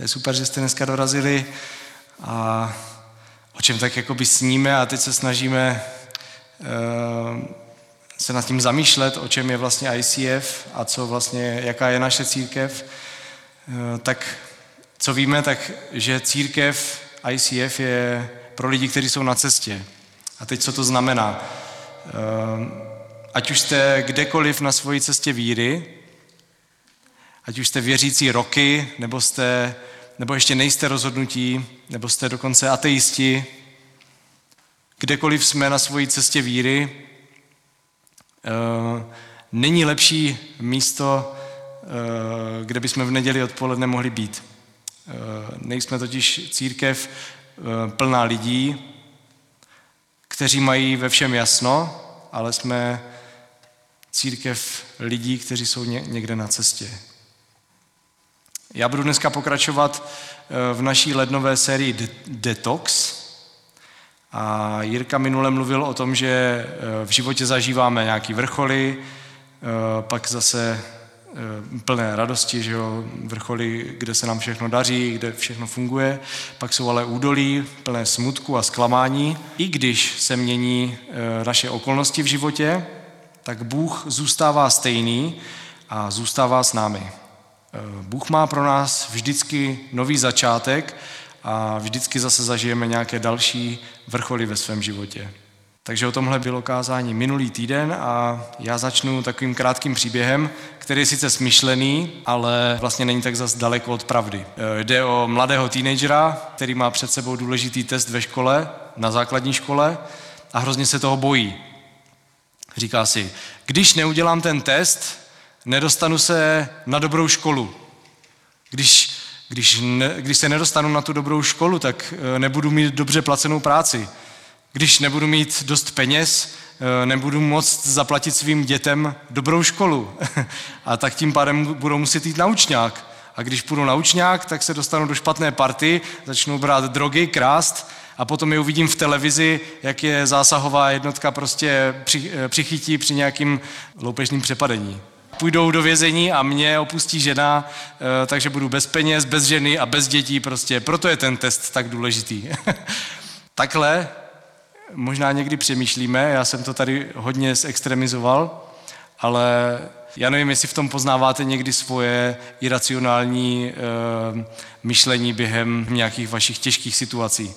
To je super, že jste dneska dorazili a o čem tak jakoby sníme a teď se snažíme uh, se nad tím zamýšlet, o čem je vlastně ICF a co vlastně, jaká je naše církev. Uh, tak co víme, tak že církev ICF je pro lidi, kteří jsou na cestě. A teď co to znamená? Uh, ať už jste kdekoliv na svoji cestě víry, ať už jste věřící roky, nebo, jste, nebo ještě nejste rozhodnutí, nebo jste dokonce ateisti, kdekoliv jsme na svojí cestě víry, uh, není lepší místo, uh, kde bychom v neděli odpoledne mohli být. Uh, nejsme totiž církev plná lidí, kteří mají ve všem jasno, ale jsme církev lidí, kteří jsou někde na cestě. Já budu dneska pokračovat eh, v naší lednové sérii Detox. A Jirka minule mluvil o tom, že eh, v životě zažíváme nějaký vrcholy, eh, pak zase plné radosti, že jo, vrcholy, kde se nám všechno daří, kde všechno funguje, pak jsou ale údolí plné smutku a zklamání. I když se mění naše okolnosti v životě, tak Bůh zůstává stejný a zůstává s námi. Eh, Bůh má pro nás vždycky nový začátek a vždycky zase zažijeme nějaké další vrcholy ve svém životě. Takže o tomhle bylo kázání minulý týden a já začnu takovým krátkým příběhem, který je sice smyšlený, ale vlastně není tak zas daleko od pravdy. Eh, jde o mladého teenagera, který má před sebou důležitý test ve škole, na základní škole a hrozně se toho bojí. Říká si, když neudělám ten test, nedostanu se na dobrou školu. Když, když, ne, když se nedostanu na tu dobrou školu, tak eh, nebudu mít dobře placenou práci. Když nebudu mít dost peněz, eh, nebudu moct zaplatit svým dětem dobrou školu. A tak tím pádem budou muset jít na učňák. A když půjdu na učňák, tak se dostanu do špatné party, začnu brát drogy, krást a potom je uvidím v televizi, jak je zásahová jednotka prostě eh, přichytí při nějakým loupežným přepadení půjdou do vězení a mě opustí žena, eh, takže budu bez peněz, bez ženy a bez dětí prostě. Proto je ten test tak důležitý. Takhle možná někdy přemýšlíme, já jsem to tady hodně zextremizoval, ale já nevím, jestli v tom poznáváte někdy svoje iracionální e, myšlení během nějakých vašich těžkých situací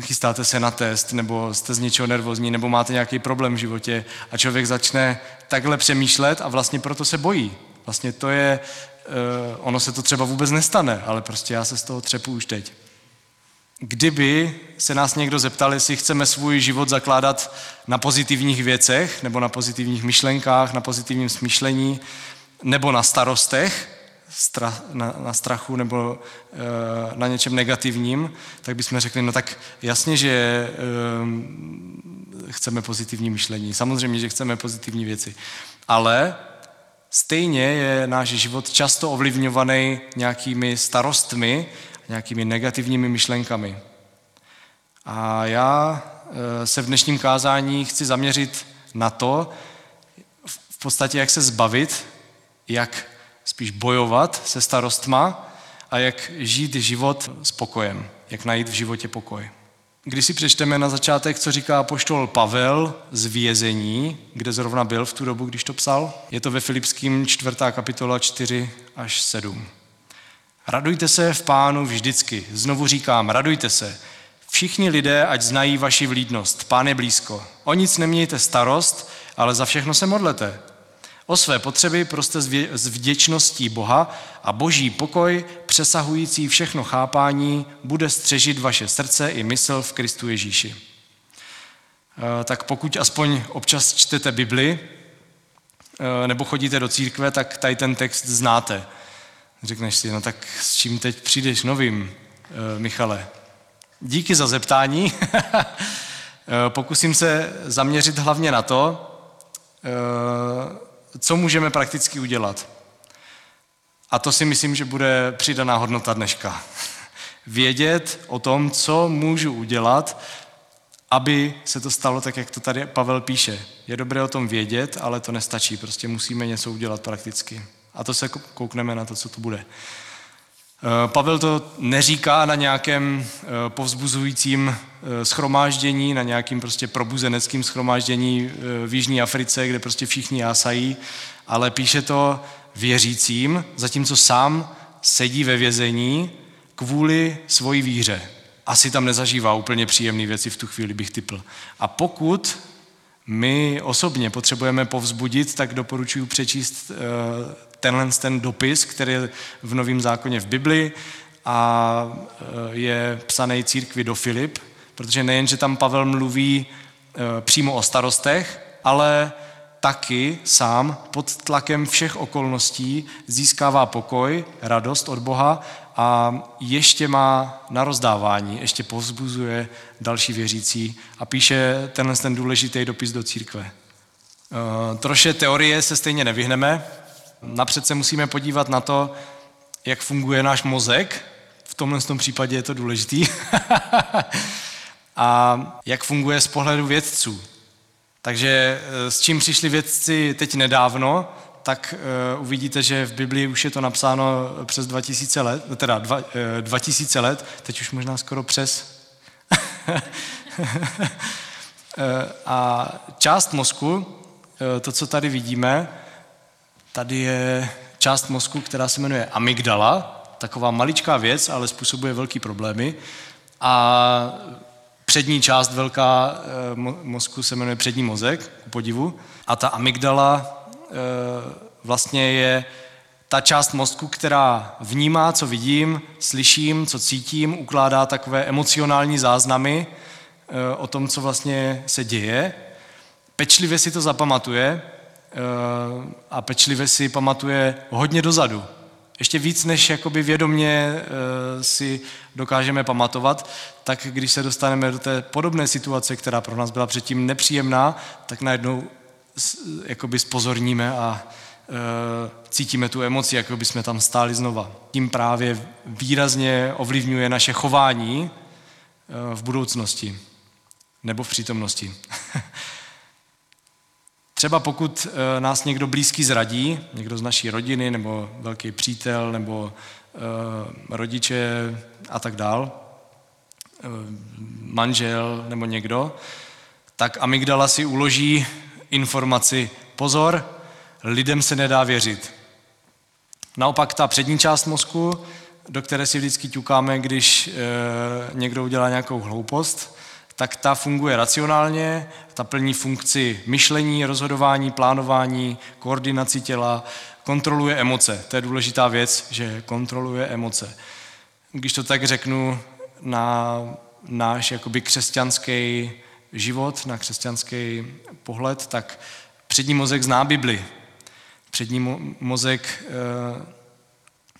chystáte se na test, nebo jste z něčeho nervózní, nebo máte nějaký problém v životě a člověk začne takhle přemýšlet a vlastně proto se bojí. Vlastně to je, uh, ono se to třeba vůbec nestane, ale prostě já se z toho třepu už teď. Kdyby se nás někdo zeptal, jestli chceme svůj život zakládat na pozitivních věcech, nebo na pozitivních myšlenkách, na pozitivním smýšlení, nebo na starostech, na, strachu nebo e, na něčem negativním, tak bychom řekli, no tak jasně, že e, chceme pozitivní myšlení. Samozřejmě, že chceme pozitivní věci. Ale stejně je náš život často ovlivňovaný nějakými starostmi, nějakými negativními myšlenkami. A já e, se v dnešním kázání chci zaměřit na to, v podstatě, jak se zbavit, jak spíš bojovat se starostma a jak žít život s pokojem, jak najít v životě pokoj. Když si přečteme na začátek, co říká poštol Pavel z vězení, kde zrovna byl v tu dobu, když to psal, je to ve Filipským 4. kapitola 4 až 7. Radujte se v pánu vždycky. Znovu říkám, radujte se. Všichni lidé, ať znají vaši vlídnost. Pán je blízko. O nic nemějte starost, ale za všechno se modlete. O své potřeby proste s vděčností Boha a boží pokoj, přesahující všechno chápání, bude střežit vaše srdce i mysl v Kristu Ježíši. Eh, tak pokud aspoň občas čtete Bibli eh, nebo chodíte do církve, tak tady ten text znáte. Řekneš si, no tak s čím teď přijdeš novým, Michale? Díky za zeptání. Pokusím se zaměřit hlavně na to, co můžeme prakticky udělat. A to si myslím, že bude přidaná hodnota dneška. Vědět o tom, co můžu udělat, aby se to stalo tak, jak to tady Pavel píše. Je dobré o tom vědět, ale to nestačí. Prostě musíme něco udělat prakticky. A to se koukneme na to, co to bude. Eh, Pavel to neříká na nějakém eh, povzbuzujícím eh, schromáždění, na nějakým prostě probuzeneckým schromáždění v Jižní Africe, kde prostě všichni jásají, ale píše to věřícím, zatímco sám sedí ve vězení kvůli svojí víře. Asi tam nezažívá úplně příjemné věci v tu chvíli, bych typl. A pokud my osobně potřebujeme povzbudit, tak doporučuji přečíst tenhle ten dopis, který je v Novém zákoně v Bibli a e, je psaný církvi do Filip, protože nejen, že tam Pavel mluví e, přímo o starostech, ale taky sám pod tlakem všech okolností získává pokoj, radost od Boha a ještě má na rozdávání, ještě povzbuzuje další věřící a píše tenhle ten důležitý dopis do církve. E, troše teorie se stejně nevyhneme, Napřed se musíme podívat na to, jak funguje náš mozek. V tomhle tom případě je to důležitý. a jak funguje z pohledu vědců. Takže eh, s čím přišli vědci teď nedávno, tak uh, uvidíte, že v Biblii už je to napsáno přes 2000 let, teda dva, uh, eh, 2000 let, teď už možná skoro přes. a část mozku, to, co tady vidíme, Tady je část mozku, která se jmenuje amygdala, taková maličká věc, ale způsobuje velký problémy. A přední část velká mozku se jmenuje přední mozek, ku podivu. A ta amygdala vlastně je ta část mozku, která vnímá, co vidím, slyším, co cítím, ukládá takové emocionální záznamy eh, o tom, co vlastně se děje. Pečlivě si to zapamatuje Eh, a pečlivě si pamatuje hodně dozadu. Ještě víc, než jakoby vědomně eh, si dokážeme pamatovat, tak když se dostaneme do té podobné situace, která pro nás byla předtím nepříjemná, tak najednou jakoby spozorníme a eh, cítíme tu emoci, jako by jsme tam stáli znova. Tím právě výrazně ovlivňuje naše chování v budoucnosti nebo v přítomnosti. Třeba pokud eh, nás někdo blízký zradí, někdo z naší rodiny, nebo velký přítel, nebo eh, rodiče a tak dál, eh, manžel nebo někdo, tak amygdala si uloží informaci pozor, lidem se nedá věřit. Naopak ta přední část mozku, do které si vždycky ťukáme, když někdo udělá nějakou hloupost, tak ta funguje racionálně, ta plní funkci myšlení, rozhodování, plánování, koordinaci těla, kontroluje emoce. To je důležitá věc, že kontroluje emoce. Když to tak řeknu na náš jakoby křesťanský život, na křesťanský pohled, tak přední mozek zná Bibli. Přední mozek e,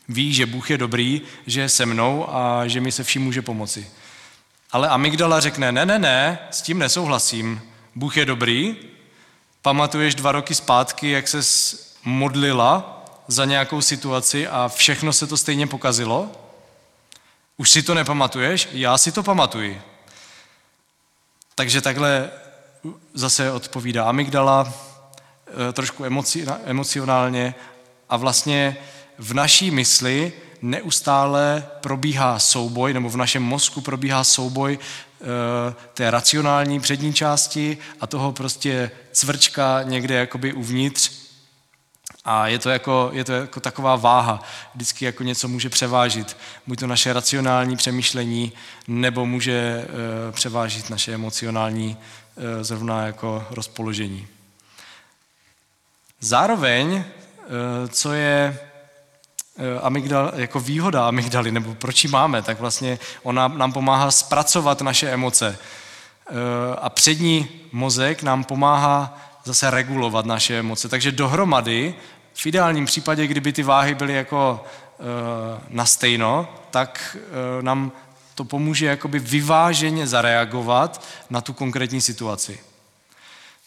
ví, že Bůh je dobrý, že je se mnou a že mi se vším může pomoci. Ale amygdala řekne, ne, ne, ne, s tím nesouhlasím. Bůh je dobrý. Pamatuješ dva roky zpátky, jak se modlila za nějakou situaci a všechno se to stejně pokazilo? Už si to nepamatuješ? Já si to pamatuji. Takže takhle zase odpovídá amygdala, eh, trošku emoci, emocionálně a vlastně v naší mysli neustále probíhá souboj, nebo v našem mozku probíhá souboj e, té racionální přední části a toho prostě cvrčka někde jakoby uvnitř. A je to, jako, je to jako taková váha. Vždycky jako něco může převážit. Buď to naše racionální přemýšlení, nebo může e, převážit naše emocionální e, zrovna jako rozpoložení. Zároveň, co je amygdal, jako výhoda amygdaly, nebo proč ji máme, tak vlastně ona nám pomáhá zpracovat naše emoce. A přední mozek nám pomáhá zase regulovat naše emoce. Takže dohromady V ideálním případě, kdyby ty váhy byly jako e, na stejno, tak e, nám to pomůže jakoby vyváženě zareagovat na tu konkrétní situaci.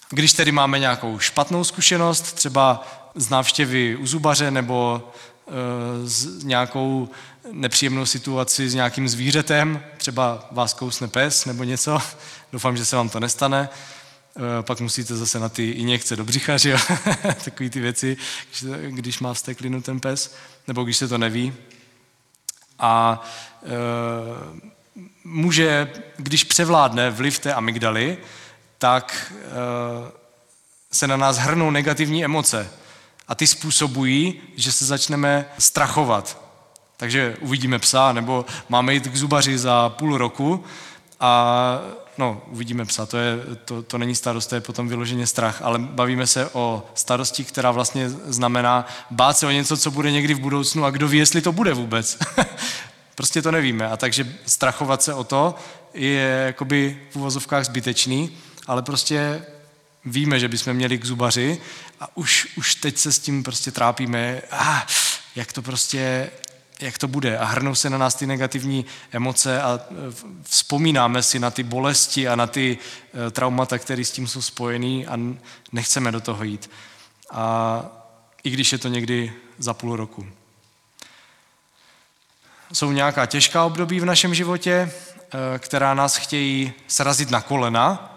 Když tedy máme nějakou špatnou zkušenost, třeba z návštěvy u zubaře nebo e, s nějakou nepříjemnou situaci s nějakým zvířetem, třeba vás kousne pes nebo něco, doufám, že se vám to nestane, pak musíte zase na ty injekce do břicha, že jo? Takové ty věci, když má vsteklinu ten pes, nebo když se to neví. A e, může, když převládne vliv té amygdaly, tak e, se na nás hrnou negativní emoce. A ty způsobují, že se začneme strachovat. Takže uvidíme psa, nebo máme jít k zubaři za půl roku a no, uvidíme psa, to, je, to, to není starost, to je potom vyloženě strach, ale bavíme se o starosti, která vlastně znamená bát se o něco, co bude někdy v budoucnu a kdo ví, jestli to bude vůbec. prostě to nevíme a takže strachovat se o to je jakoby v uvozovkách zbytečný, ale prostě víme, že bychom měli k zubaři a už, už teď se s tím prostě trápíme, ah, jak to prostě, jak to bude a hrnou se na nás ty negativní emoce a e, vzpomínáme si na ty bolesti a na ty e, traumata, které s tím jsou spojený a nechceme do toho jít. A i když je to někdy za půl roku. Jsou nějaká těžká období v našem životě, e, která nás chtějí srazit na kolena,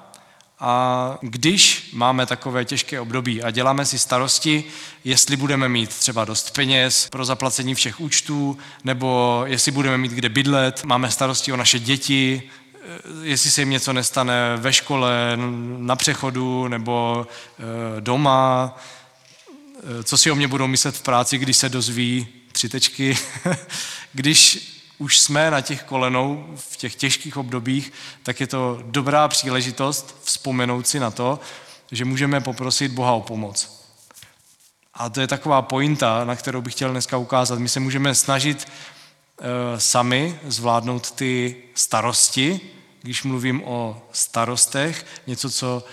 a když máme takové těžké období a děláme si starosti, jestli budeme mít třeba dost peněz pro zaplacení všech účtů, nebo jestli budeme mít kde bydlet, máme starosti o naše děti, eh, jestli se jim něco nestane ve škole, na přechodu nebo eh, doma, eh, co si o mě budou myslet v práci, když se dozví tři tečky, když už jsme na těch kolenou v těch těžkých obdobích, tak je to dobrá příležitost vzpomenout si na to, že můžeme poprosit Boha o pomoc. A to je taková pointa, na kterou bych chtěl dneska ukázat. My se můžeme snažit e, sami zvládnout ty starosti, když mluvím o starostech, něco, co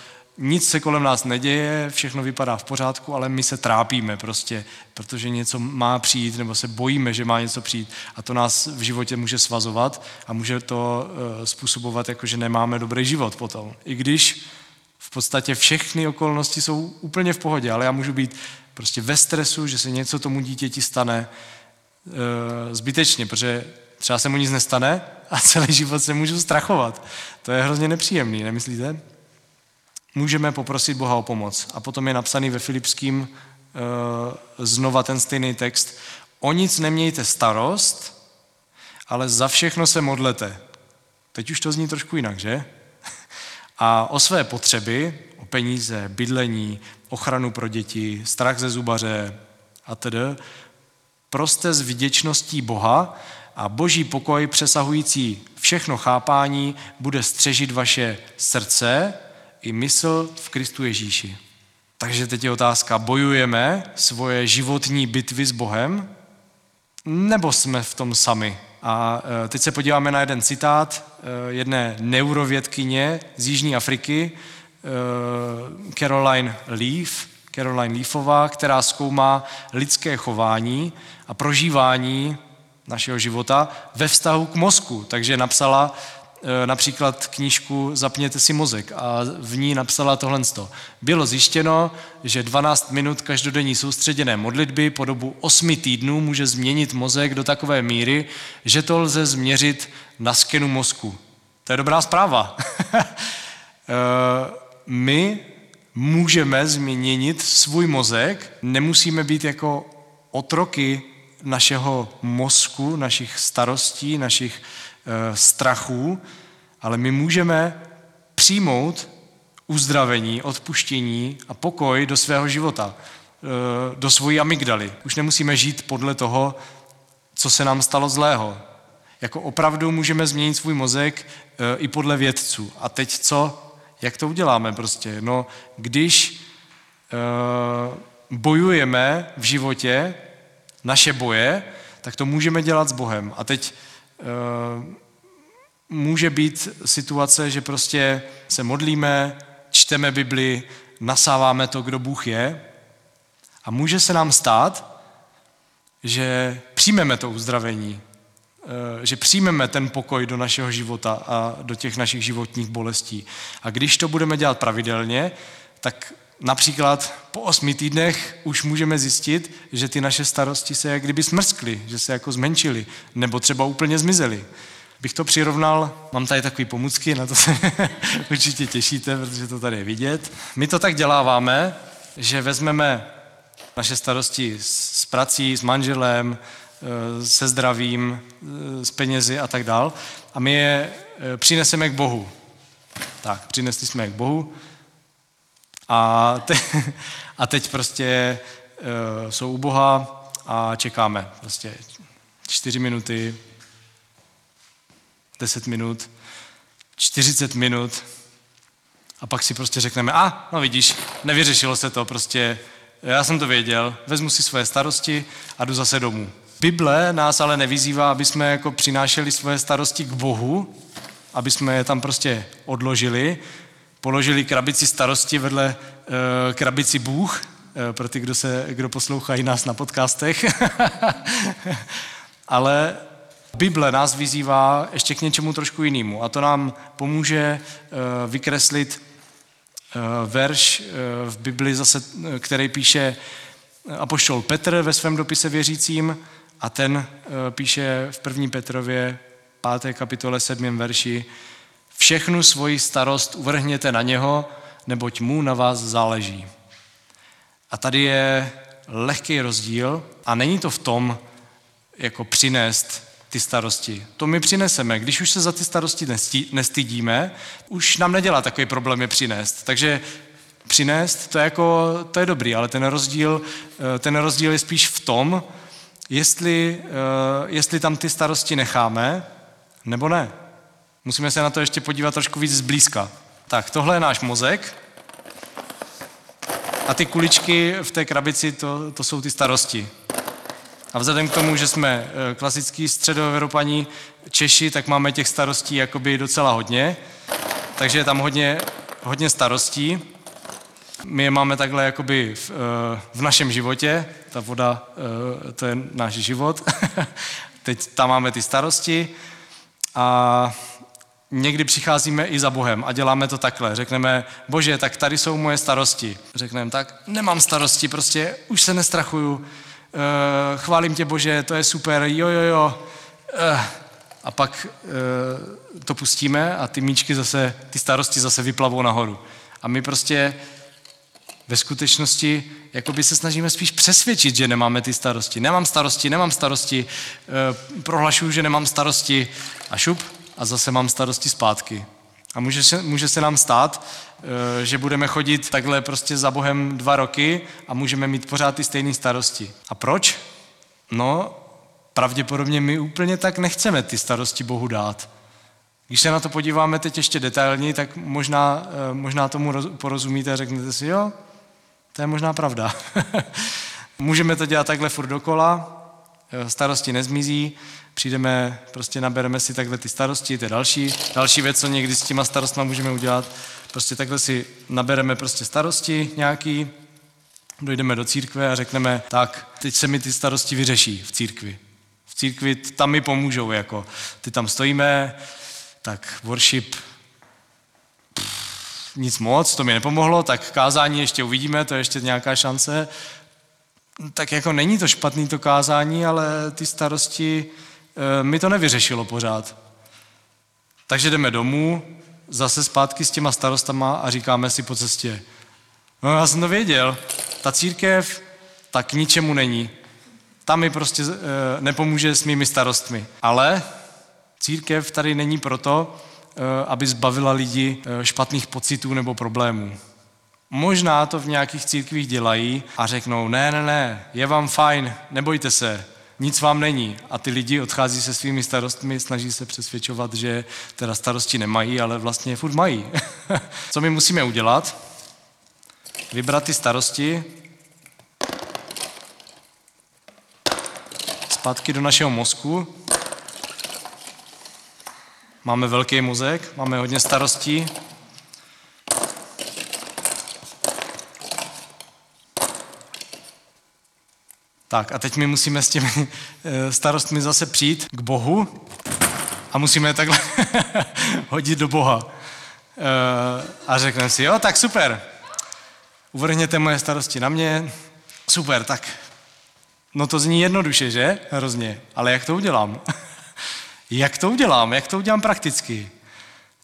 nic se kolem nás neděje, všechno vypadá v pořádku, ale my se trápíme prostě, protože něco má přijít, nebo se bojíme, že má něco přijít a to nás v životě může svazovat a může to uh, způsobovat, jako že nemáme dobrý život potom. I když v podstatě všechny okolnosti jsou úplně v pohodě, ale já můžu být prostě ve stresu, že se něco tomu dítěti stane uh, zbytečně, protože třeba se mu nic nestane a celý život se můžu strachovat. To je hrozně nepříjemný, nemyslíte? Můžeme poprosit Boha o pomoc. A potom je napsaný ve Filipským e, znova ten stejný text. O nic nemějte starost, ale za všechno se modlete. Teď už to zní trošku jinak, že? A o své potřeby, o peníze, bydlení, ochranu pro děti, strach ze zubaře a tedy, proste s vděčností Boha a boží pokoj přesahující všechno chápání bude střežit vaše srdce i mysl v Kristu Ježíši. Takže teď je otázka, bojujeme svoje životní bitvy s Bohem, nebo jsme v tom sami? A e, teď se podíváme na jeden citát e, jedné neurovědkyně z Jižní Afriky, e, Caroline Leaf, Caroline Leafová, která zkoumá lidské chování a prožívání našeho života ve vztahu k mozku. Takže napsala například knížku Zapněte si mozek a v ní napsala tohle. Bylo zjištěno, že 12 minut každodenní soustředěné modlitby po dobu 8 týdnů může změnit mozek do takové míry, že to lze změřit na skenu mozku. To je dobrá zpráva. Eh, my můžeme změnit svůj mozek, nemusíme být jako otroky našeho mozku, našich starostí, našich Eh, strachů, ale my můžeme přijmout uzdravení, odpuštění a pokoj do svého života, eh, do svojí amygdaly. Už nemusíme žít podle toho, co se nám stalo zlého. Jako opravdu můžeme změnit svůj mozek eh, i podle vědců. A teď co? Jak to uděláme prostě? No, když bojujeme v životě naše boje, tak to můžeme dělat s Bohem. A teď může být situace, že prostě se modlíme, čteme Bibli, nasáváme to, kdo Bůh je. A A může se nám stát, že přijmeme to uzdravení, eh, že přijmeme ten pokoj do našeho života a do těch našich životních bolestí. A když to budeme dělat pravidelně, tak například po osmi týdnech už můžeme zjistit, že ty naše starosti se jak kdyby smrskly, že se jako zmenšily, nebo třeba úplně zmizely. Bych to přirovnal, mám tady takové pomůcky, na to se určitě těšíte, protože to tady je vidět. My to tak děláváme, že vezmeme naše starosti s prací, s manželem, eh, se zdravím, eh, s penězi a tak dál a my je eh, přineseme k Bohu. Tak, přinesli jsme je k Bohu a, te, a teď prostě uh, jsou u Boha a čekáme. Prostě čtyři minuty, deset minut, čtyřicet minut a pak si prostě řekneme, a ah, no vidíš, nevyřešilo se to, prostě já jsem to věděl, vezmu si svoje starosti a jdu zase domů. Bible nás ale nevyzývá, aby jsme jako přinášeli svoje starosti k Bohu, aby jsme je tam prostě odložili, položili krabici starosti vedle uh, krabici Bůh, uh, pro ty, kdo, se, kdo poslouchají nás na podcastech. Ale Bible nás vyzývá ještě k něčemu trošku jinému a to nám pomůže uh, vykreslit uh, verš uh, v Bibli zase, který píše apoštol Petr ve svém dopise věřícím a ten píše v první Petrově 5. kapitole 7. verši Všechnu svoji starost uvrhněte na něho, neboť mu na vás záleží. A tady je lehký rozdíl a není to v tom, jako přinést ty starosti. To my přineseme. Když už se za ty starosti nestydíme, už nám nedělá takový problém je přinést. Takže přinést, to je, jako, to je dobrý, ale ten rozdíl, eh, ten rozdíl je spíš v tom, jestli, eh, jestli tam ty starosti necháme, nebo ne. Musíme se na to ještě podívat trošku víc zblízka. Tak, tohle je náš mozek. A ty kuličky v té krabici, to, to jsou ty starosti. A vzhledem k tomu, že jsme eh, klasický středoevropaní Češi, tak máme těch starostí jakoby docela hodně. Takže je tam hodně, hodně starostí. My je máme takhle jakoby v, eh, v našem životě. Ta voda, eh, to je náš život. Teď tam máme ty starosti. A někdy přicházíme i za Bohem a děláme to takhle. Řekneme, bože, tak tady jsou moje starosti. Řekneme, tak nemám starosti, prostě už se nestrachuju, uh, chválím tě, bože, to je super, jo, jo, jo. Uh, a pak uh, to pustíme a ty míčky zase, ty starosti zase vyplavou nahoru. A my prostě ve skutečnosti jakoby se snažíme spíš přesvědčit, že nemáme ty starosti. Nemám starosti, nemám starosti, uh, prohlašuju, že nemám starosti a šup, a zase mám starosti zpátky. A může se, může se nám stát, eh, že budeme chodit takhle prostě za Bohem dva roky a můžeme mít pořád ty stejné starosti. A proč? No, pravděpodobně my úplně tak nechceme ty starosti Bohu dát. Když se na to podíváme teď ještě detailně, tak možná, eh, možná tomu porozumíte a řeknete si, jo, to je možná pravda. Můžeme to dělat takhle furt dokola, eh, starosti nezmizí, přijdeme, prostě nabereme si takhle ty starosti, to je další, další věc, co někdy s těma starostma můžeme udělat. Prostě takhle si nabereme prostě starosti nějaký, dojdeme do církve a řekneme, tak, teď se mi ty starosti vyřeší v církvi. V církvi tam mi pomůžou, jako ty tam stojíme, tak worship, pff, nic moc, to mi nepomohlo, tak kázání ještě uvidíme, to je ještě nějaká šance. Tak jako není to špatný to kázání, ale ty starosti mi to nevyřešilo pořád. Takže jdeme domů, zase zpátky s těma starostama a říkáme si po cestě, no já jsem to věděl, ta církev tak ničemu není. Tam mi prostě e, nepomůže s mými starostmi. Ale církev tady není proto, e, aby zbavila lidi e, špatných pocitů nebo problémů. Možná to v nějakých církvích dělají a řeknou, ne, ne, ne, je vám fajn, nebojte se, nic vám není. A ty lidi odchází se svými starostmi, snaží se přesvědčovat, že teda starosti nemají, ale vlastně furt mají. Co my musíme udělat? Vybrat ty starosti, zpátky do našeho mozku. Máme velký mozek, máme hodně starostí, Tak a teď my musíme s těmi eh, starostmi zase přijít k Bohu a musíme je takhle hodit do Boha. Eh, a řekneme si, jo, tak super, uvrhněte moje starosti na mě, super, tak no to zní jednoduše, že? Hrozně, ale jak to udělám? jak to udělám? Jak to udělám prakticky?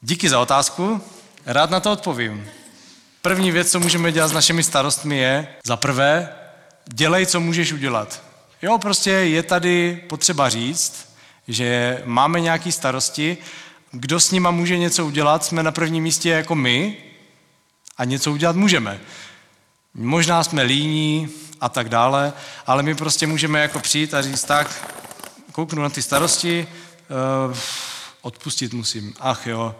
Díky za otázku, rád na to odpovím. První věc, co můžeme dělat s našimi starostmi je, za prvé, dělej, co můžeš udělat. Jo, prostě je tady potřeba říct, že máme nějaké starosti, kdo s nima může něco udělat, jsme na prvním místě jako my a něco udělat můžeme. Možná jsme líní a tak dále, ale my prostě můžeme jako přijít a říct tak, kouknu na ty starosti, uh, odpustit musím, ach jo,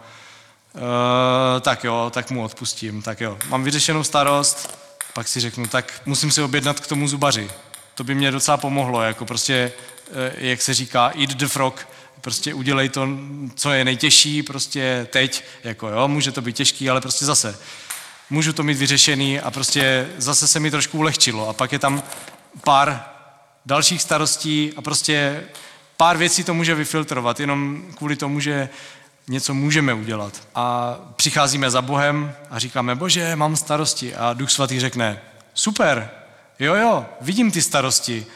uh, tak jo, tak mu odpustím, tak jo. Mám vyřešenou starost, pak si řeknu, tak musím si objednat k tomu zubaři. To by mě docela pomohlo, jako prostě, uh, jak se říká, eat the frog, prostě udělej to, co je nejtěžší, prostě teď, jako jo, může to být těžký, ale prostě zase, můžu to mít vyřešený a prostě zase se mi trošku ulehčilo. A pak je tam pár dalších starostí a prostě pár věcí to může vyfiltrovat, jenom kvůli tomu, že něco můžeme udělat. A přicházíme za Bohem a říkáme, bože, mám starosti. A Duch Svatý řekne, super, jo, jo, vidím ty starosti.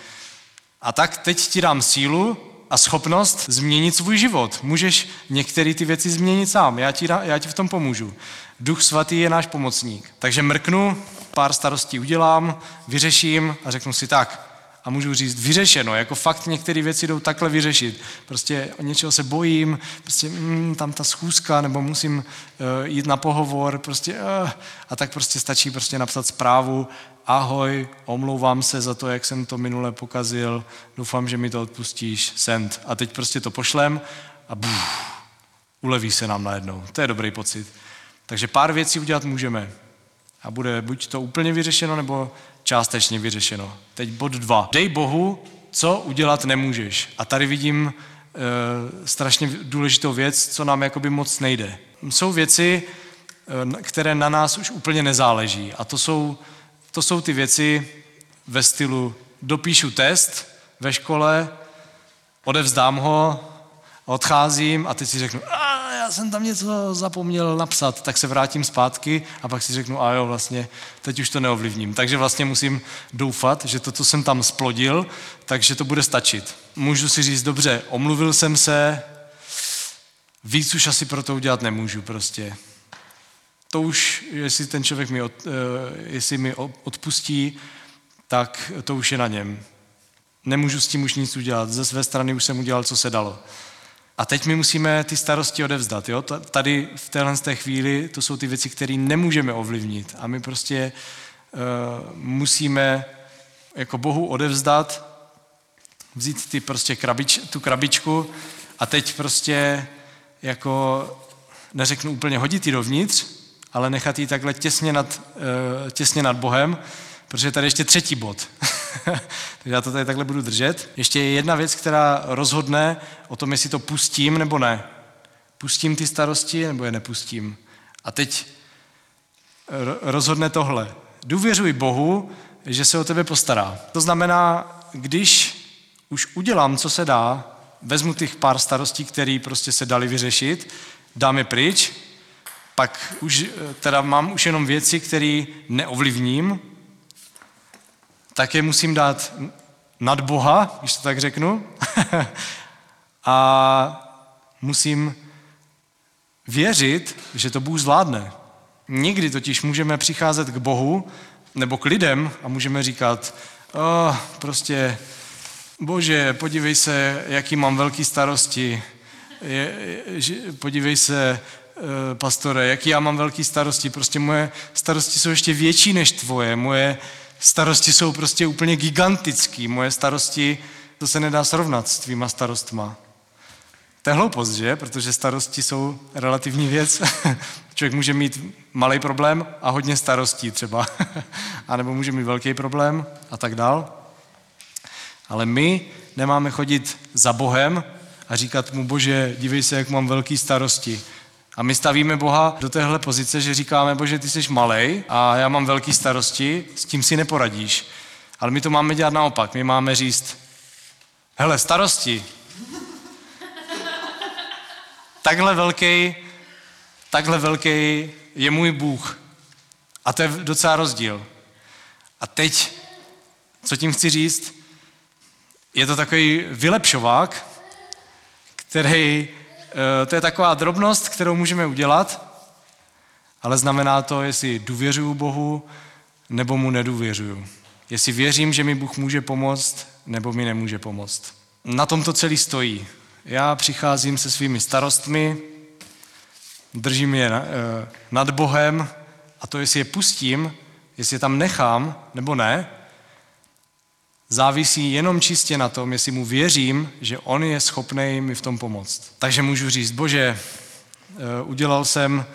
A tak teď ti dám sílu a schopnost změnit svůj život. Můžeš některé ty věci změnit sám, já ti, já ti v tom pomůžu. Duch Svatý je náš pomocník. Takže mrknu, pár starostí udělám, vyřeším a řeknu si tak, a můžu říct vyřešeno, jako fakt některé věci jdou takhle vyřešit. Prostě něčeho se bojím, prostě mm, tam ta schůzka, nebo musím uh, jít na pohovor, prostě uh, a tak prostě stačí prostě napsat zprávu, ahoj, omlouvám se za to, jak jsem to minule pokazil, doufám, že mi to odpustíš, send. A teď prostě to pošlem a buf, uleví se nám najednou. To je dobrý pocit. Takže pár věcí udělat můžeme. A bude buď to úplně vyřešeno, nebo částečně vyřešeno. Teď bod dva. Dej Bohu, co udělat nemůžeš. A tady vidím e, strašně důležitou věc, co nám jakoby moc nejde. Jsou věci, e, které na nás už úplně nezáleží. A to jsou, to jsou ty věci ve stylu dopíšu test ve škole, odevzdám ho, odcházím a teď si řeknu, a jsem tam něco zapomněl napsat, tak se vrátím zpátky a pak si řeknu, a jo, vlastně teď už to neovlivním. Takže vlastně musím doufat, že to, co jsem tam splodil, takže to bude stačit. Můžu si říct, dobře, omluvil jsem se, víc už asi pro to udělat nemůžu prostě. To už, jestli ten člověk mi, od, uh, jestli mi odpustí, tak to už je na něm. Nemůžu s tím už nic udělat. Ze své strany už jsem udělal, co se dalo. A teď my musíme ty starosti odevzdat. Jo? Tady v téhle té chvíli to jsou ty věci, které nemůžeme ovlivnit. A my prostě uh, musíme jako Bohu odevzdat, vzít ty prostě krabič, tu krabičku a teď prostě jako neřeknu úplně hodit ji dovnitř, ale nechat ji takhle těsně nad, uh, těsně nad Bohem, protože tady ještě třetí bod. Takže já to tady takhle budu držet. Ještě je jedna věc, která rozhodne o tom, jestli to pustím nebo ne. Pustím ty starosti nebo je nepustím. A teď rozhodne tohle. Důvěřuj Bohu, že se o tebe postará. To znamená, když už udělám, co se dá, vezmu těch pár starostí, které prostě se dali vyřešit, dám je pryč, pak už teda mám už jenom věci, které neovlivním, tak je musím dát nad Boha, když to tak řeknu, a musím věřit, že to Bůh zvládne. Někdy totiž můžeme přicházet k Bohu nebo k lidem a můžeme říkat, oh, prostě, bože, podívej se, jaký mám velký starosti, je, je, podívej se, eh, pastore, jaký já mám velký starosti, prostě moje starosti jsou ještě větší než tvoje, moje starosti jsou prostě úplně gigantický. Moje starosti, to se nedá srovnat s tvýma starostma. To je hloupost, že? Protože starosti jsou relativní věc. Člověk může mít malý problém a hodně starostí třeba. a nebo může mít velký problém a tak dál. Ale my nemáme chodit za Bohem a říkat mu, bože, dívej se, jak mám velký starosti. A my stavíme Boha do téhle pozice, že říkáme, bože, ty jsi malej a já mám velký starosti, s tím si neporadíš. Ale my to máme dělat naopak. My máme říct, hele, starosti, takhle velký, takhle velký je můj Bůh. A to je docela rozdíl. A teď, co tím chci říct, je to takový vylepšovák, který, to je taková drobnost, kterou můžeme udělat, ale znamená to, jestli důvěřuju Bohu, nebo mu nedůvěřuju. Jestli věřím, že mi Bůh může pomoct, nebo mi nemůže pomoct. Na tom to celý stojí. Já přicházím se svými starostmi, držím je eh, nad Bohem a to, jestli je pustím, jestli je tam nechám nebo ne, závisí jenom čistě na tom, jestli mu věřím, že on je schopný mi v tom pomoct. Takže můžu říct, bože, eh, udělal jsem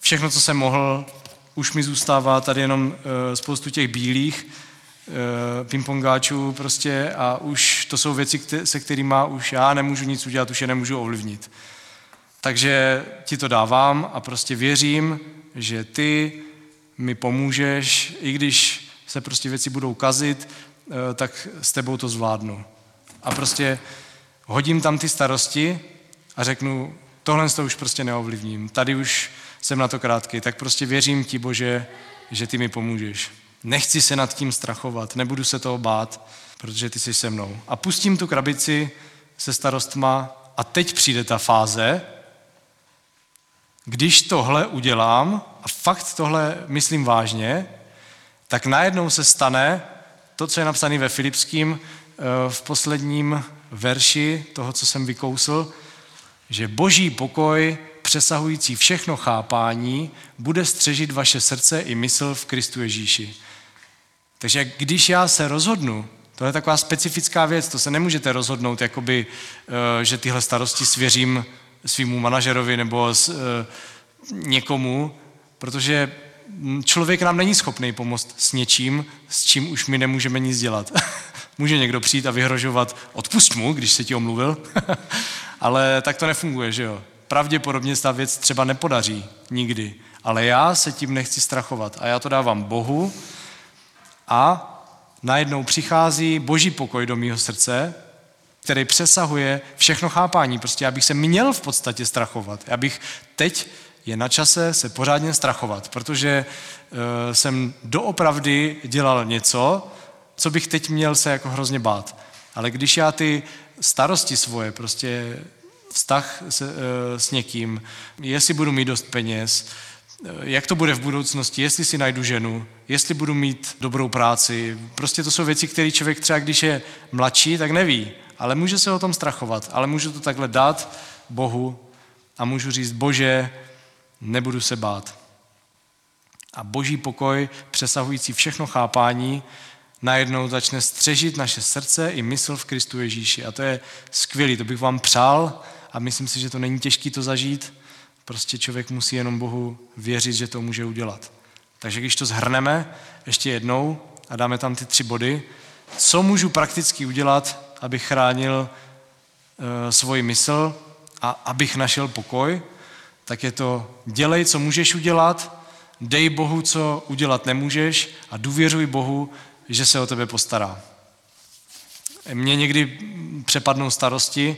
všechno, co jsem mohl, už mi zůstává tady jenom eh, spoustu těch bílých pingpongáčů prostě a už to jsou věci, se kterými už já nemůžu nic udělat, už je nemůžu ovlivnit. Takže ti to dávám a prostě věřím, že ty mi pomůžeš, i když se prostě věci budou kazit, eh, tak s tebou to zvládnu. A prostě hodím tam ty starosti a řeknu, tohle to už prostě neovlivním, tady už jsem na to krátký, tak prostě věřím ti, Bože, že ty mi pomůžeš. Nechci se nad tím strachovat, nebudu se toho bát, protože ty jsi se mnou. A pustím tu krabici se starostma a teď přijde ta fáze, když tohle udělám, a fakt tohle myslím vážně, tak najednou se stane to, co je napsané ve Filipským eh, v posledním verši toho, co jsem vykousl, že boží pokoj, přesahující všechno chápání, bude střežit vaše srdce i mysl v Kristu Ježíši. Takže když já se rozhodnu, to je taková specifická věc, to se nemůžete rozhodnout, jakoby, eh, že tyhle starosti svěřím svýmu manažerovi nebo s, e, někomu, protože člověk nám není schopný pomoct s něčím, s čím už my nemůžeme nic dělat. Může někdo přijít a vyhrožovat, odpust mu, když se ti omluvil, ale tak to nefunguje, že jo. Pravděpodobně ta věc třeba nepodaří nikdy, ale já se tím nechci strachovat a já to dávám Bohu a najednou přichází boží pokoj do mého srdce, který přesahuje všechno chápání. Prostě já bych se měl v podstatě strachovat. Já bych teď je na čase se pořádně strachovat, protože uh, jsem doopravdy dělal něco, co bych teď měl se jako hrozně bát. Ale když já ty starosti svoje, prostě vztah se, uh, s někým, jestli budu mít dost peněz, uh, jak to bude v budoucnosti, jestli si najdu ženu, jestli budu mít dobrou práci. Prostě to jsou věci, které člověk třeba, když je mladší, tak neví ale může se o tom strachovat, ale můžu to takhle dát Bohu a můžu říct, bože, nebudu se bát. A boží pokoj, přesahující všechno chápání, najednou začne střežit naše srdce i mysl v Kristu Ježíši. A to je skvělé, to bych vám přál a myslím si, že to není těžké to zažít. Prostě člověk musí jenom Bohu věřit, že to může udělat. Takže když to zhrneme ještě jednou a dáme tam ty tři body, co můžu prakticky udělat, abych chránil uh, svoji mysl a abych našel pokoj, tak je to dělej, co můžeš udělat, dej Bohu, co udělat nemůžeš a důvěřuj Bohu, že se o tebe postará. Mě někdy přepadnou starosti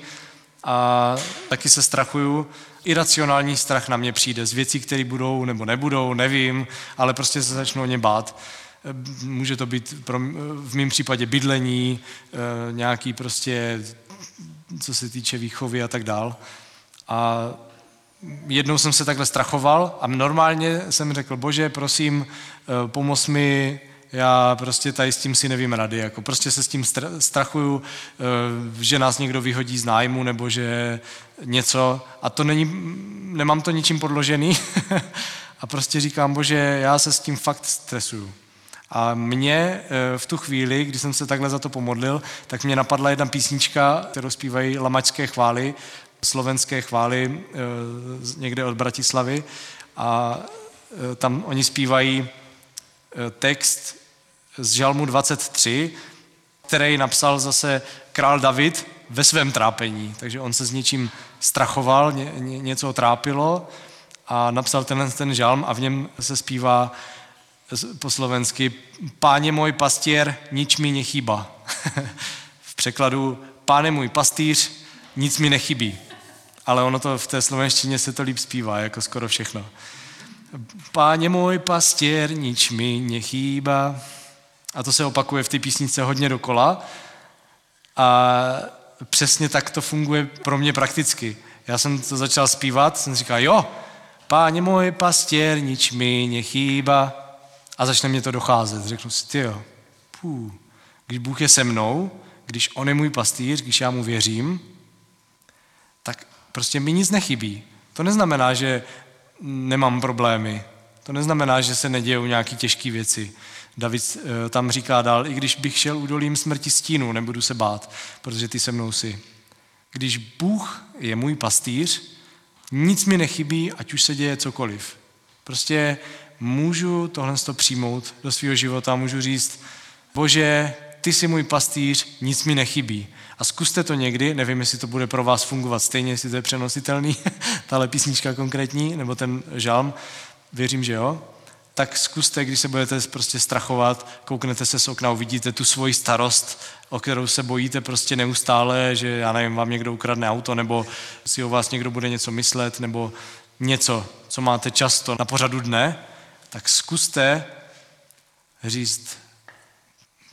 a taky se strachuju. Iracionální strach na mě přijde z věcí, které budou nebo nebudou, nevím, ale prostě se začnu o ně bát. Může to být pro, v mém případě bydlení, eh, nějaký prostě, co se týče výchovy a tak dál. A jednou jsem se takhle strachoval a normálně jsem řekl, bože, prosím, eh, pomoz mi, já prostě tady s tím si nevím rady, jako prostě se s tím strachuju, eh, že nás někdo vyhodí z nájmu nebo že něco a to není, nemám to ničím podložený a prostě říkám, bože, já se s tím fakt stresuju. A mě eh, v tu chvíli, kdy jsem se takhle za to pomodlil, tak mě napadla jedna písnička, kterou zpívají lamačské chvály, slovenské chvály eh, někde od Bratislavy. A eh, tam oni zpívají text z Žalmu 23, který napsal zase král David ve svém trápení. Takže on se s něčím strachoval, ně, ně, něco trápilo a napsal tenhle ten žalm a v něm se zpívá po slovensky, páně můj pastěr, nič mi nechýba. v překladu, páne můj pastýř, nic mi nechybí. Ale ono to v té slovenštině se to líp zpívá, jako skoro všechno. Páně můj pastěr, nič mi nechýba. A to se opakuje v té písnice hodně dokola. A přesně tak to funguje pro mě prakticky. Já jsem to začal zpívat, jsem říkal, jo, páně můj pastěr, nič mi nechýba. A začne mě to docházet. Řeknu si, ty jo, když Bůh je se mnou, když On je můj pastýř, když já mu věřím, prostě mi nic nechybí. To neznamená, že nemám problémy. To neznamená, že se nedějou nějaké těžké věci. David eh, tam říká dál, i když bych šel údolím smrti stínu, nebudu se bát, protože ty se mnou si. Když Bůh je můj pastýř, nic mi nechybí, ať už se děje cokoliv. Prostě můžu tohle přijmout do svého života, můžu říct, bože, ty jsi můj pastýř, nic mi nechybí. A zkuste to někdy, nevím, jestli to bude pro vás fungovat stejně, jestli to je přenositelný, tahle písnička konkrétní, nebo ten žalm, věřím, že jo, tak zkuste, když se budete prostě strachovat, kouknete se z okna, uvidíte tu svoji starost, o kterou se bojíte prostě neustále, že já nevím, vám někdo ukradne auto, nebo si o vás někdo bude něco myslet, nebo něco, co máte často na pořadu dne, tak zkuste říct,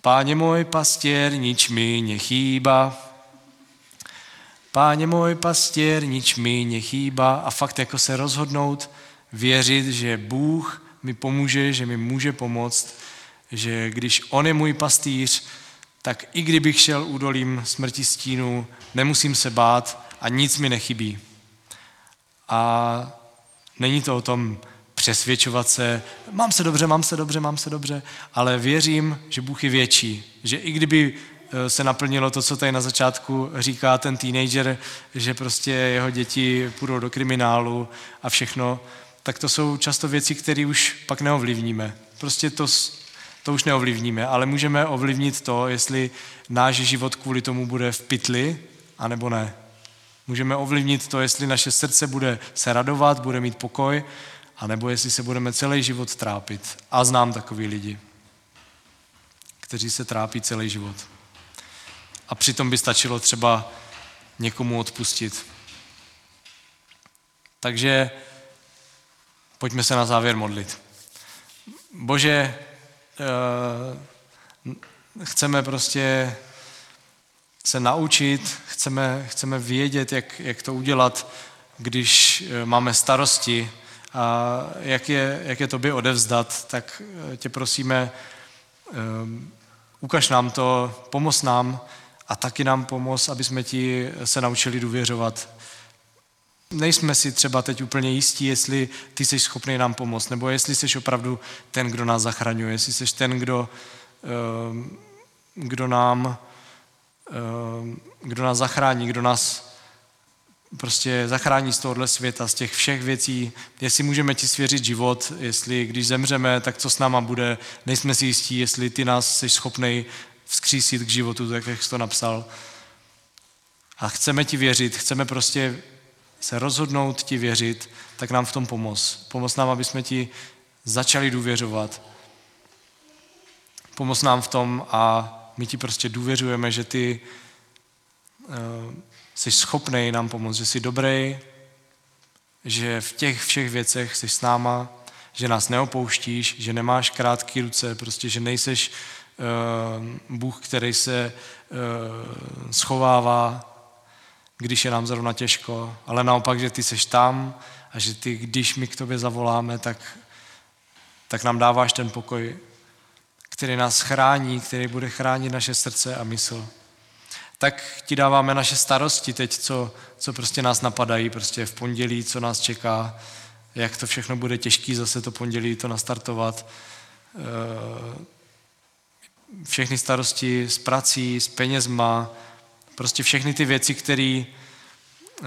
Páně můj pastěr, nič mi nechýba. Páně můj pastěr, nič mi nechýba. A fakt jako se rozhodnout, věřit, že Bůh mi pomůže, že mi může pomoct, že když On je můj pastýř, tak i kdybych šel údolím smrti stínu, nemusím se bát a nic mi nechybí. A není to o tom přesvědčovat se, mám se dobře, mám se dobře, mám se dobře, ale věřím, že Bůh je větší, že i kdyby eh, se naplnilo to, co tady na začátku říká ten teenager, že prostě jeho děti půjdou do kriminálu a všechno, tak to jsou často věci, které už pak neovlivníme. Prostě to, to už neovlivníme, ale můžeme ovlivnit to, jestli náš život kvůli tomu bude v pytli, anebo ne. Můžeme ovlivnit to, jestli naše srdce bude se radovat, bude mít pokoj, anebo jestli se budeme celý život trápit. A znám takový lidi, kteří se trápí celý život. A přitom by stačilo třeba někomu odpustit. Takže pojďme se na závěr modlit. Bože, eh, chceme prostě se naučit, chceme, chceme vědět, jak, jak to udělat, když eh, máme starosti, a jak je, jak je tobě odevzdat, tak eh, tě prosíme, um, ukaž nám to, pomoz nám a taky nám pomoz, aby jsme ti se naučili důvěřovat. Nejsme si třeba teď úplně jistí, jestli ty jsi schopný nám pomoct, nebo jestli jsi opravdu ten, kdo nás zachraňuje, jestli jsi ten, kdo, um, kdo nám um, kdo nás zachrání, kdo nás prostě zachrání z tohohle světa, z těch všech věcí, jestli můžeme ti svěřit život, jestli když zemřeme, tak co s náma bude, nejsme si jistí, jestli ty nás jsi schopný vzkřísit k životu, tak jak jsi to napsal. A chceme ti věřit, chceme prostě se rozhodnout ti věřit, tak nám v tom pomoz. Pomoz nám, aby jsme ti začali důvěřovat. Pomoz nám v tom a my ti prostě důvěřujeme, že ty uh, jsi schopný nám pomoct, že jsi dobrý, že v těch všech věcech jsi s náma, že nás neopouštíš, že nemáš krátké ruce, prostě, že nejseš uh, Bůh, který se uh, schovává, když je nám zrovna těžko, ale naopak, že ty seš tam a že ty, když my k tobě zavoláme, tak, tak nám dáváš ten pokoj, který nás chrání, který bude chránit naše srdce a mysl tak ti dáváme naše starosti teď, co, co prostě nás napadají, prostě v pondělí, co nás čeká, jak to všechno bude těžký zase to pondělí to nastartovat. Eh, všechny starosti s prací, s penězma, prostě všechny ty věci, které eh,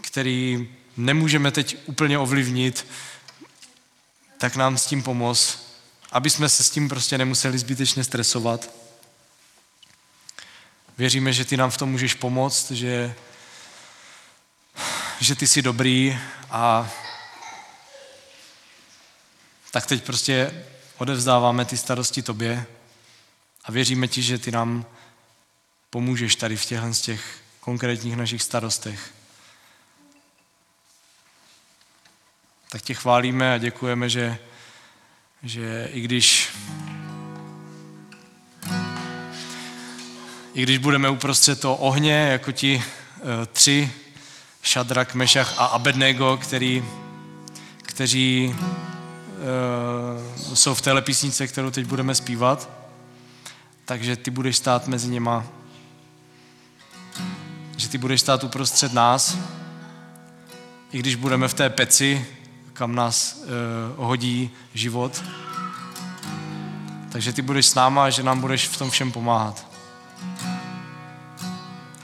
který nemůžeme teď úplně ovlivnit, tak nám s tím pomoz, aby jsme se s tím prostě nemuseli zbytečně stresovat. Věříme, že ty nám v tom můžeš pomoct, že, že ty jsi dobrý a tak teď prostě odevzdáváme ty starosti tobě a věříme ti, že ty nám pomůžeš tady v těchto z těch konkrétních našich starostech. Tak tě chválíme a děkujeme, že, že i když i když budeme uprostřed toho ohně, jako ti uh, tři, Šadrak, Mešach a Abednego, který, kteří uh, jsou v téhle písnice, kterou teď budeme zpívat, takže ty budeš stát mezi něma, že ty budeš stát uprostřed nás, i když budeme v té peci, kam nás uh, hodí život, takže ty budeš s náma a že nám budeš v tom všem pomáhat.